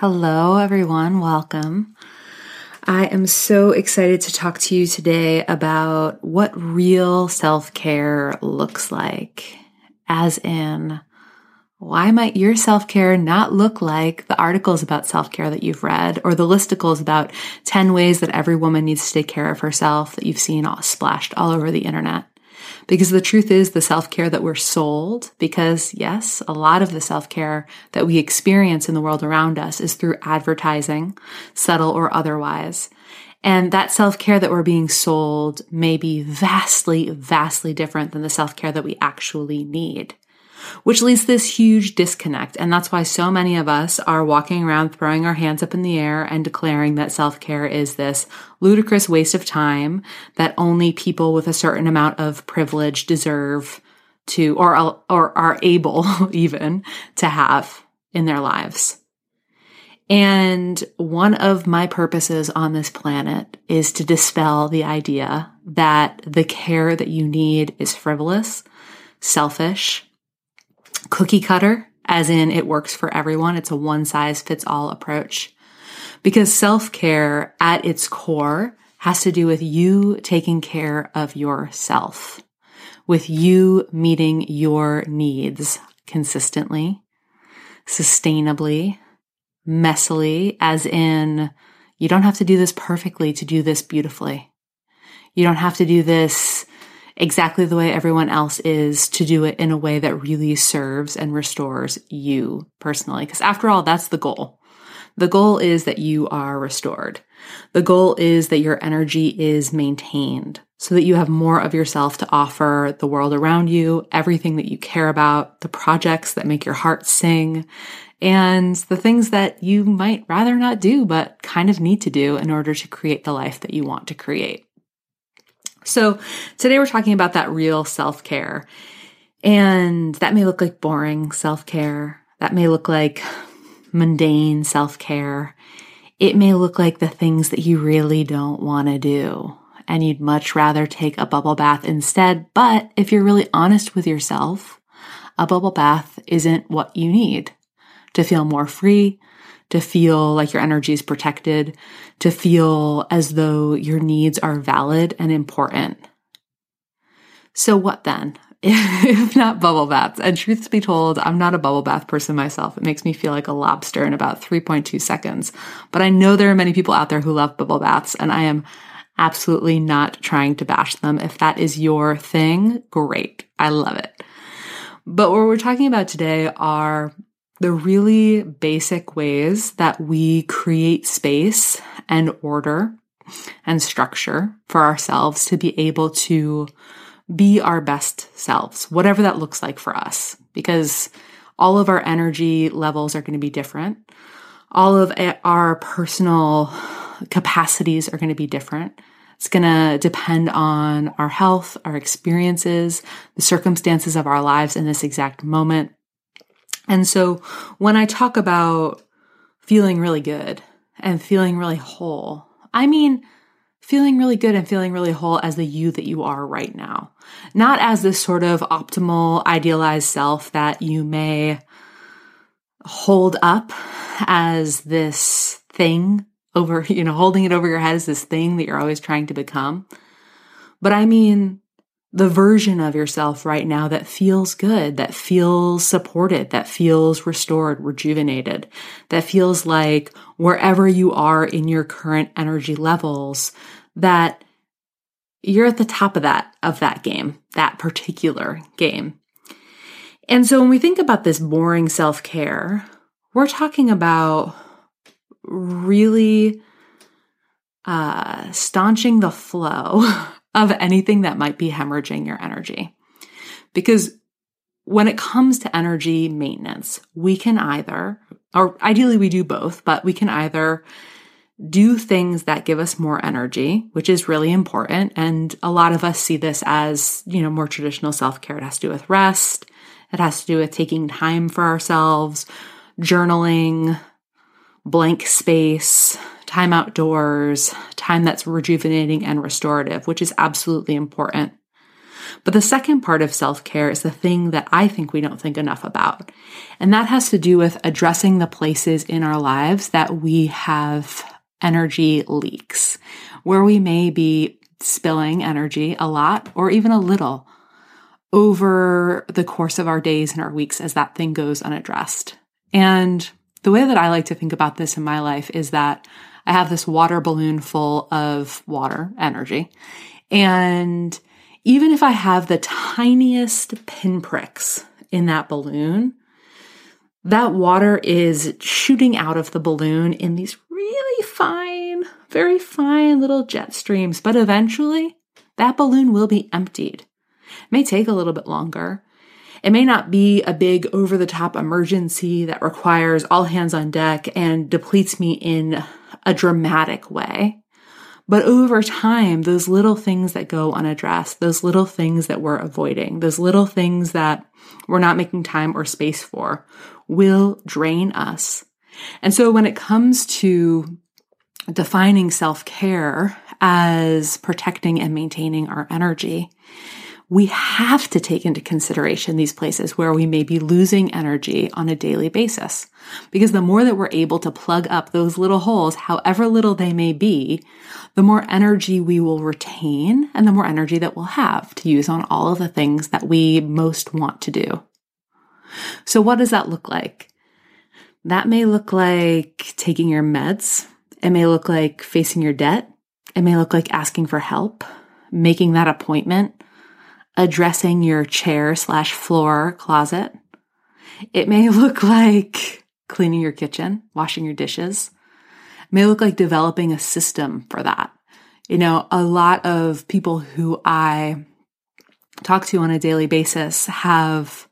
Hello, everyone. Welcome. I am so excited to talk to you today about what real self care looks like, as in, why might your self care not look like the articles about self care that you've read or the listicles about 10 ways that every woman needs to take care of herself that you've seen all splashed all over the internet? Because the truth is the self-care that we're sold, because yes, a lot of the self-care that we experience in the world around us is through advertising, subtle or otherwise. And that self-care that we're being sold may be vastly, vastly different than the self-care that we actually need which leads to this huge disconnect. And that's why so many of us are walking around throwing our hands up in the air and declaring that self care is this ludicrous waste of time that only people with a certain amount of privilege deserve to, or, or are able even to have in their lives. And one of my purposes on this planet is to dispel the idea that the care that you need is frivolous, selfish, cookie cutter, as in it works for everyone. It's a one size fits all approach. Because self care at its core has to do with you taking care of yourself, with you meeting your needs consistently, sustainably, messily, as in you don't have to do this perfectly to do this beautifully. You don't have to do this exactly the way everyone else is to do it in a way that really serves and restores you personally. Because after all, that's the goal. The goal is that you are restored. The goal is that your energy is maintained so that you have more of yourself to offer the world around you, everything that you care about, the projects that make your heart sing, and the things that you might rather not do, but kind of need to do in order to create the life that you want to create. So today we're talking about that real self care. And that may look like boring self care. That may look like mundane self care. It may look like the things that you really don't want to do and you'd much rather take a bubble bath instead. But if you're really honest with yourself, a bubble bath isn't what you need to feel more free, to feel like your energy is protected, to feel as though your needs are valid and important. So what then? if not bubble baths. And truth be told, I'm not a bubble bath person myself. It makes me feel like a lobster in about 3.2 seconds. But I know there are many people out there who love bubble baths, and I am absolutely not trying to bash them. If that is your thing, great. I love it. But what we're talking about today are the really basic ways that we create space and order and structure for ourselves to be able to be our best selves, whatever that looks like for us, because all of our energy levels are going to be different. All of our personal capacities are going to be different. It's going to depend on our health, our experiences, the circumstances of our lives in this exact moment. And so when I talk about feeling really good and feeling really whole, I mean feeling really good and feeling really whole as the you that you are right now, not as this sort of optimal, idealized self that you may hold up as this thing over, you know, holding it over your head as this thing that you're always trying to become. But I mean, the version of yourself right now that feels good, that feels supported, that feels restored, rejuvenated, that feels like wherever you are in your current energy levels, that you're at the top of that, of that game, that particular game. And so when we think about this boring self care, we're talking about really uh, staunching the flow of anything that might be hemorrhaging your energy. Because when it comes to energy maintenance, we can either, or ideally we do both, but we can either do things that give us more energy, which is really important. And a lot of us see this as, you know, more traditional self care. It has to do with rest. It has to do with taking time for ourselves, journaling, blank space, time outdoors, time that's rejuvenating and restorative, which is absolutely important. But the second part of self care is the thing that I think we don't think enough about. And that has to do with addressing the places in our lives that we have energy leaks, where we may be spilling energy a lot or even a little over the course of our days and our weeks as that thing goes unaddressed. And the way that I like to think about this in my life is that I have this water balloon full of water energy. And even if I have the tiniest pinpricks in that balloon, that water is shooting out of the balloon in these really fine, very fine little jet streams. But eventually, that balloon will be emptied. It may take a little bit longer. It may not be a big over the top emergency that requires all hands on deck and depletes me in a dramatic way. But over time, those little things that go unaddressed, those little things that we're avoiding, those little things that we're not making time or space for will drain us. And so when it comes to defining self care as protecting and maintaining our energy, we have to take into consideration these places where we may be losing energy on a daily basis. Because the more that we're able to plug up those little holes, however little they may be, the more energy we will retain and the more energy that we'll have to use on all of the things that we most want to do. So what does that look like? That may look like taking your meds. It may look like facing your debt. It may look like asking for help, making that appointment, addressing your chair slash floor closet. It may look like cleaning your kitchen, washing your dishes. It may look like developing a system for that. You know, a lot of people who I talk to on a daily basis have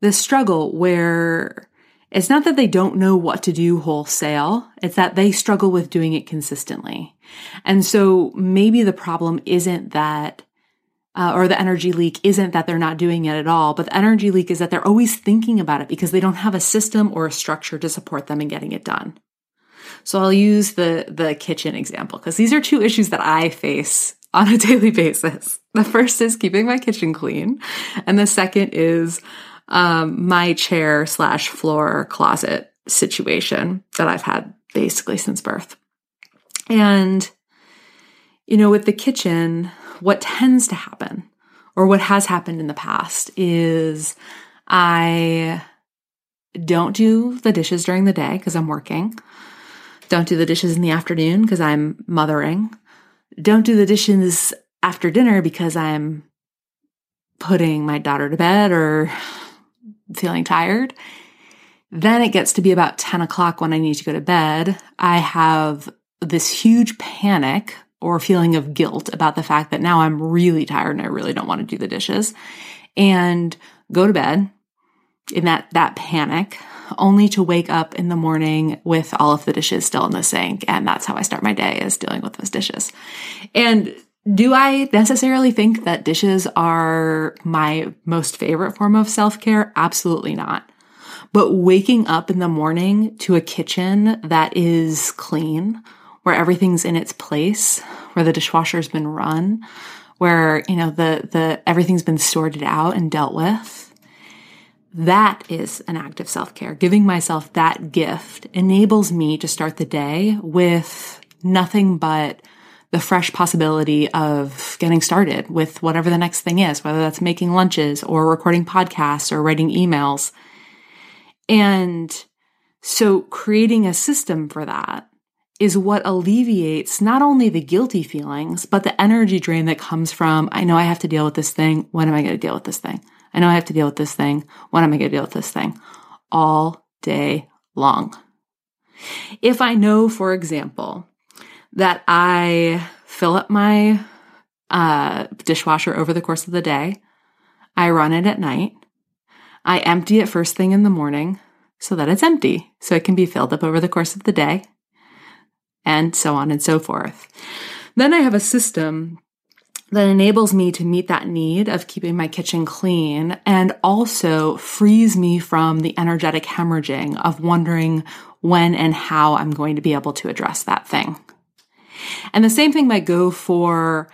this struggle where it's not that they don't know what to do wholesale. It's that they struggle with doing it consistently. And so maybe the problem isn't that uh, or the energy leak isn't that they're not doing it at all, but the energy leak is that they're always thinking about it because they don't have a system or a structure to support them in getting it done. So I'll use the the kitchen example because these are two issues that I face on a daily basis. The first is keeping my kitchen clean, and the second is um, my chair slash floor closet situation that I've had basically since birth. And you know, with the kitchen, what tends to happen or what has happened in the past is I don't do the dishes during the day because I'm working. Don't do the dishes in the afternoon because I'm mothering. Don't do the dishes after dinner because I'm putting my daughter to bed or feeling tired. Then it gets to be about 10 o'clock when I need to go to bed. I have this huge panic or feeling of guilt about the fact that now I'm really tired and I really don't want to do the dishes and go to bed in that, that panic only to wake up in the morning with all of the dishes still in the sink. And that's how I start my day is dealing with those dishes. And do I necessarily think that dishes are my most favorite form of self care? Absolutely not. But waking up in the morning to a kitchen that is clean, where everything's in its place, where the dishwasher's been run, where, you know, the, the, everything's been sorted out and dealt with. That is an act of self care. Giving myself that gift enables me to start the day with nothing but the fresh possibility of getting started with whatever the next thing is, whether that's making lunches or recording podcasts or writing emails. And so creating a system for that is what alleviates not only the guilty feelings, but the energy drain that comes from, I know I have to deal with this thing. When am I going to deal with this thing? I know I have to deal with this thing. When am I going to deal with this thing? All day long. If I know, for example, that I fill up my uh, dishwasher over the course of the day. I run it at night. I empty it first thing in the morning so that it's empty, so it can be filled up over the course of the day, and so on and so forth. Then I have a system that enables me to meet that need of keeping my kitchen clean and also frees me from the energetic hemorrhaging of wondering when and how I'm going to be able to address that thing. And the same thing might go for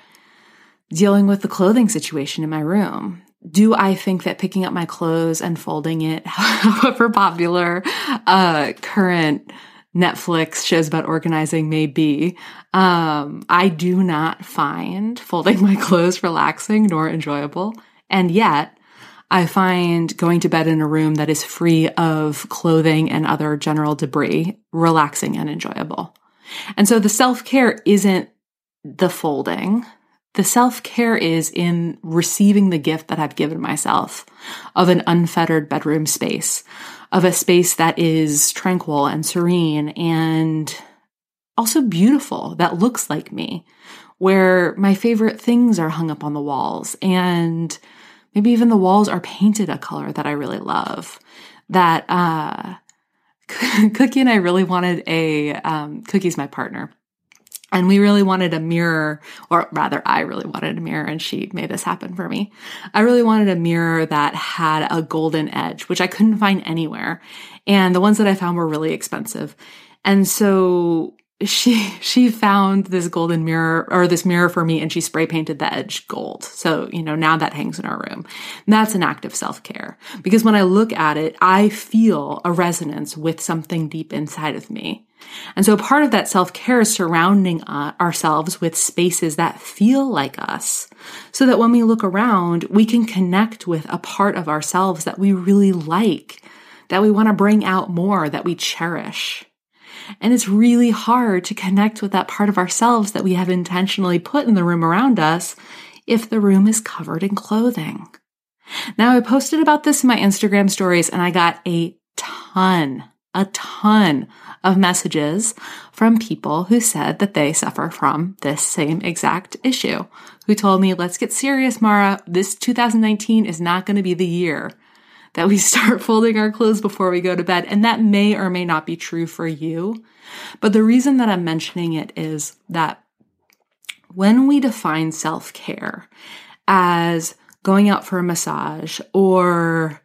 dealing with the clothing situation in my room. Do I think that picking up my clothes and folding it, however popular uh, current Netflix shows about organizing may be, um, I do not find folding my clothes relaxing nor enjoyable. And yet, I find going to bed in a room that is free of clothing and other general debris relaxing and enjoyable. And so the self care isn't the folding. The self care is in receiving the gift that I've given myself of an unfettered bedroom space, of a space that is tranquil and serene and also beautiful, that looks like me, where my favorite things are hung up on the walls and maybe even the walls are painted a color that I really love. That, uh, Cookie and I really wanted a, um, Cookie's my partner. And we really wanted a mirror, or rather, I really wanted a mirror, and she made this happen for me. I really wanted a mirror that had a golden edge, which I couldn't find anywhere. And the ones that I found were really expensive. And so she she found this golden mirror or this mirror for me and she spray painted the edge gold. So, you know, now that hangs in our room. And that's an act of self-care because when I look at it, I feel a resonance with something deep inside of me. And so part of that self-care is surrounding uh, ourselves with spaces that feel like us so that when we look around, we can connect with a part of ourselves that we really like, that we want to bring out more, that we cherish. And it's really hard to connect with that part of ourselves that we have intentionally put in the room around us if the room is covered in clothing. Now, I posted about this in my Instagram stories and I got a ton, a ton of messages from people who said that they suffer from this same exact issue, who told me, let's get serious, Mara. This 2019 is not going to be the year that we start folding our clothes before we go to bed. And that may or may not be true for you. But the reason that I'm mentioning it is that when we define self care as going out for a massage or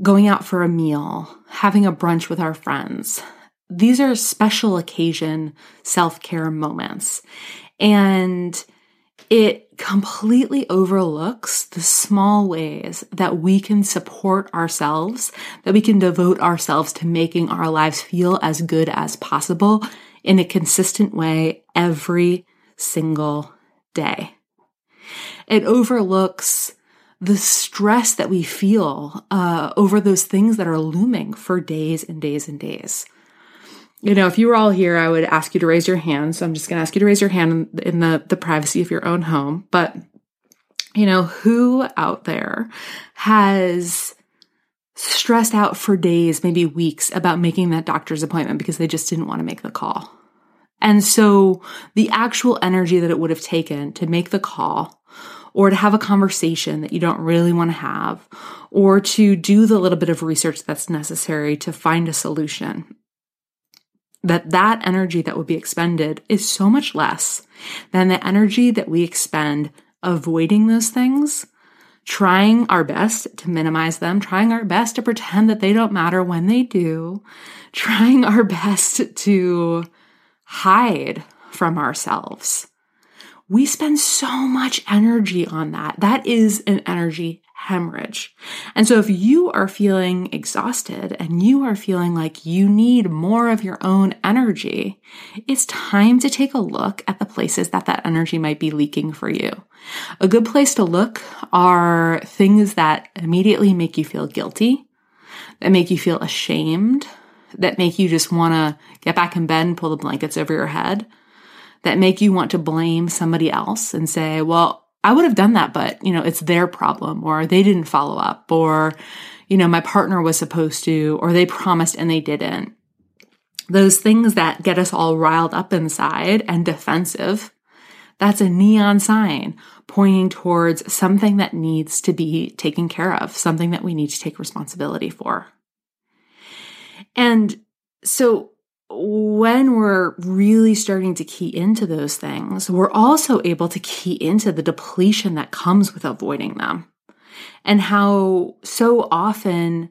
going out for a meal, having a brunch with our friends, these are special occasion self care moments. And it completely overlooks the small ways that we can support ourselves, that we can devote ourselves to making our lives feel as good as possible in a consistent way every single day. It overlooks the stress that we feel uh, over those things that are looming for days and days and days you know, if you were all here, I would ask you to raise your hand. So I'm just going to ask you to raise your hand in, in the, the privacy of your own home. But, you know, who out there has stressed out for days, maybe weeks about making that doctor's appointment because they just didn't want to make the call. And so the actual energy that it would have taken to make the call or to have a conversation that you don't really want to have or to do the little bit of research that's necessary to find a solution that that energy that would be expended is so much less than the energy that we expend avoiding those things trying our best to minimize them, trying our best to pretend that they don't matter when they do, trying our best to hide from ourselves. We spend so much energy on that. That is an energy hemorrhage. And so if you are feeling exhausted and you are feeling like you need more of your own energy, it's time to take a look at the places that that energy might be leaking for you. A good place to look are things that immediately make you feel guilty, that make you feel ashamed, that make you just want to get back in bed and pull the blankets over your head, that make you want to blame somebody else and say, well, I would have done that, but you know, it's their problem or they didn't follow up or, you know, my partner was supposed to, or they promised and they didn't. Those things that get us all riled up inside and defensive. That's a neon sign pointing towards something that needs to be taken care of, something that we need to take responsibility for. And so when we're really starting to key into those things, we're also able to key into the depletion that comes with avoiding them. And how so often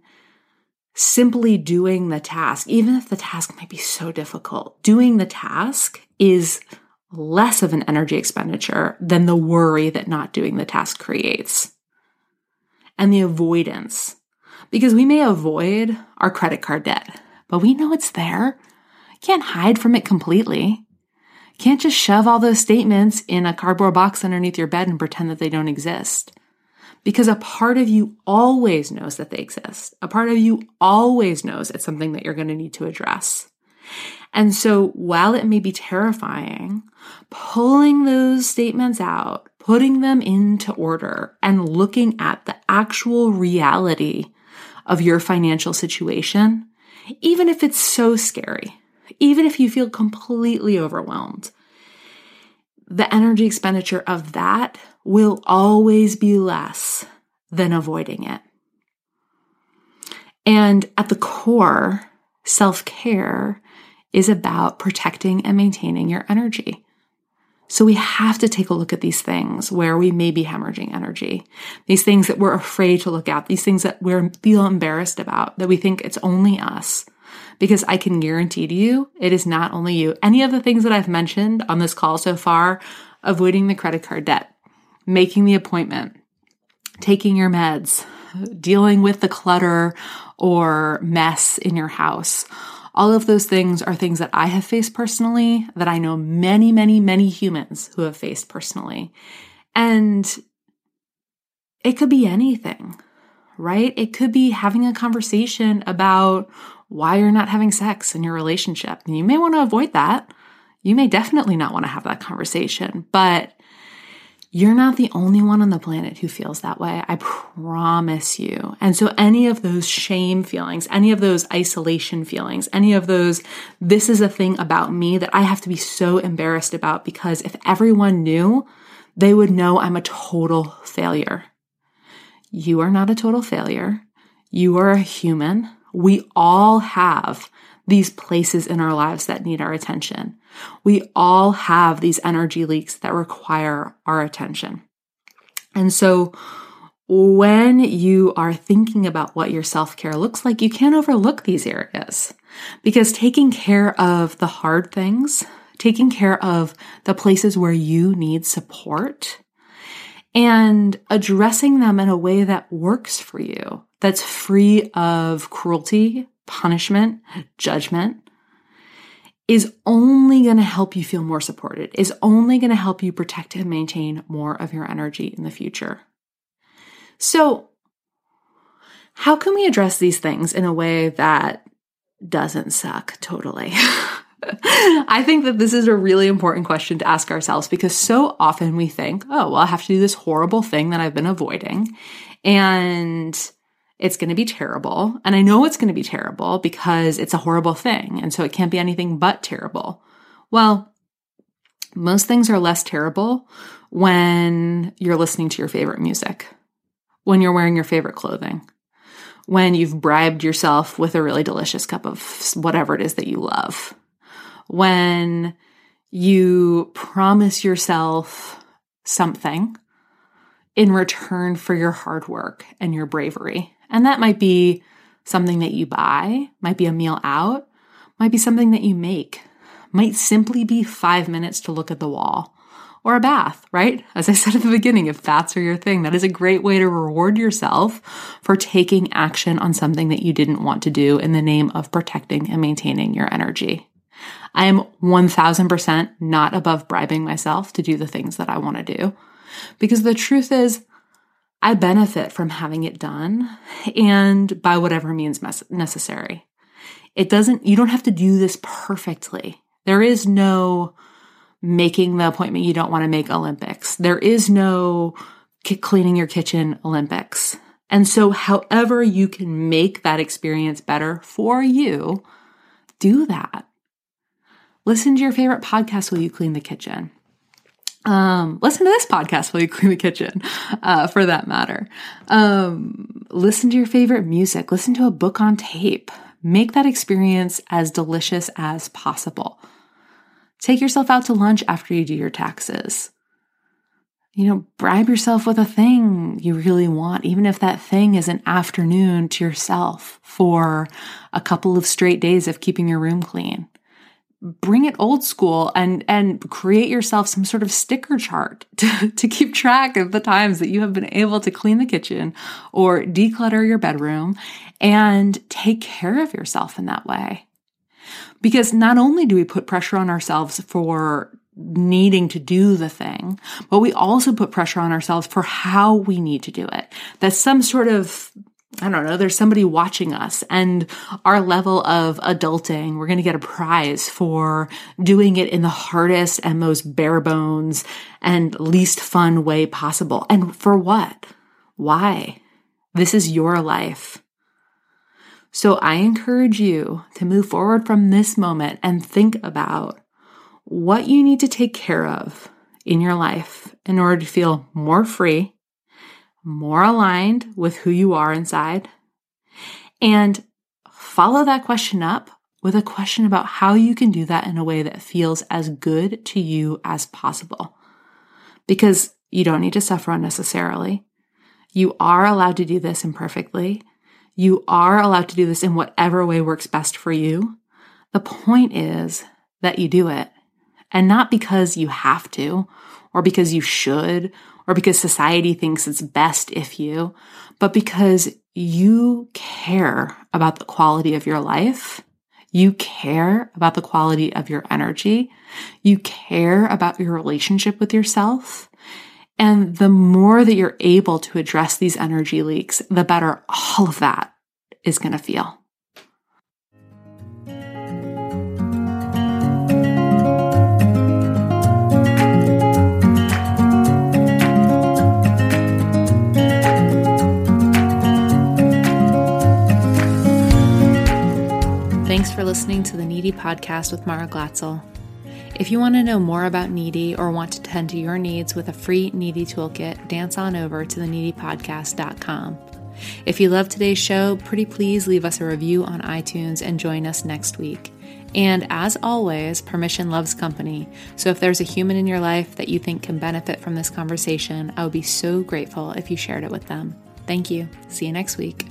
simply doing the task, even if the task might be so difficult, doing the task is less of an energy expenditure than the worry that not doing the task creates. And the avoidance, because we may avoid our credit card debt, but we know it's there can't hide from it completely. Can't just shove all those statements in a cardboard box underneath your bed and pretend that they don't exist. Because a part of you always knows that they exist. A part of you always knows it's something that you're going to need to address. And so while it may be terrifying, pulling those statements out, putting them into order and looking at the actual reality of your financial situation, even if it's so scary, even if you feel completely overwhelmed. The energy expenditure of that will always be less than avoiding it. And at the core, self care is about protecting and maintaining your energy. So we have to take a look at these things where we may be hemorrhaging energy, these things that we're afraid to look at, these things that we feel embarrassed about, that we think it's only us because I can guarantee to you it is not only you. Any of the things that I've mentioned on this call so far, avoiding the credit card debt, making the appointment, taking your meds, dealing with the clutter or mess in your house. All of those things are things that I have faced personally, that I know many, many, many humans who have faced personally. And it could be anything, right? It could be having a conversation about why you're not having sex in your relationship. And you may want to avoid that. You may definitely not want to have that conversation, but you're not the only one on the planet who feels that way. I promise you. And so any of those shame feelings, any of those isolation feelings, any of those, this is a thing about me that I have to be so embarrassed about because if everyone knew, they would know I'm a total failure. You are not a total failure. You are a human. We all have these places in our lives that need our attention. We all have these energy leaks that require our attention. And so when you are thinking about what your self care looks like, you can't overlook these areas because taking care of the hard things, taking care of the places where you need support, and addressing them in a way that works for you, that's free of cruelty, punishment, judgment, is only going to help you feel more supported, is only going to help you protect and maintain more of your energy in the future. So, how can we address these things in a way that doesn't suck totally? I think that this is a really important question to ask ourselves because so often we think, oh, well, I have to do this horrible thing that I've been avoiding. And it's going to be terrible. And I know it's going to be terrible because it's a horrible thing. And so it can't be anything but terrible. Well, most things are less terrible when you're listening to your favorite music, when you're wearing your favorite clothing, when you've bribed yourself with a really delicious cup of whatever it is that you love, when you promise yourself something in return for your hard work and your bravery. And that might be something that you buy, might be a meal out, might be something that you make, might simply be five minutes to look at the wall or a bath, right? As I said at the beginning, if baths are your thing, that is a great way to reward yourself for taking action on something that you didn't want to do in the name of protecting and maintaining your energy. I am 1000% not above bribing myself to do the things that I want to do. Because the truth is, I benefit from having it done and by whatever means necessary. It doesn't, you don't have to do this perfectly. There is no making the appointment you don't want to make Olympics. There is no cleaning your kitchen Olympics. And so, however you can make that experience better for you, do that. Listen to your favorite podcast while you clean the kitchen. Um, listen to this podcast while you clean the kitchen, uh, for that matter. Um, listen to your favorite music. Listen to a book on tape. Make that experience as delicious as possible. Take yourself out to lunch after you do your taxes. You know, bribe yourself with a thing you really want, even if that thing is an afternoon to yourself for a couple of straight days of keeping your room clean bring it old school and and create yourself some sort of sticker chart to, to keep track of the times that you have been able to clean the kitchen or declutter your bedroom and take care of yourself in that way because not only do we put pressure on ourselves for needing to do the thing, but we also put pressure on ourselves for how we need to do it. That's some sort of I don't know, there's somebody watching us and our level of adulting, we're going to get a prize for doing it in the hardest and most bare bones and least fun way possible. And for what? Why? This is your life. So I encourage you to move forward from this moment and think about what you need to take care of in your life in order to feel more free more aligned with who you are inside, and follow that question up with a question about how you can do that in a way that feels as good to you as possible. Because you don't need to suffer unnecessarily. You are allowed to do this imperfectly. You are allowed to do this in whatever way works best for you. The point is that you do it and not because you have to or because you should or because society thinks it's best if you, but because you care about the quality of your life. You care about the quality of your energy. You care about your relationship with yourself. And the more that you're able to address these energy leaks, the better all of that is going to feel. Listening to the Needy Podcast with Mara Glatzel. If you want to know more about Needy or want to tend to your needs with a free Needy toolkit, dance on over to theneedypodcast.com. If you love today's show, pretty please leave us a review on iTunes and join us next week. And as always, permission loves company. So if there's a human in your life that you think can benefit from this conversation, I would be so grateful if you shared it with them. Thank you. See you next week.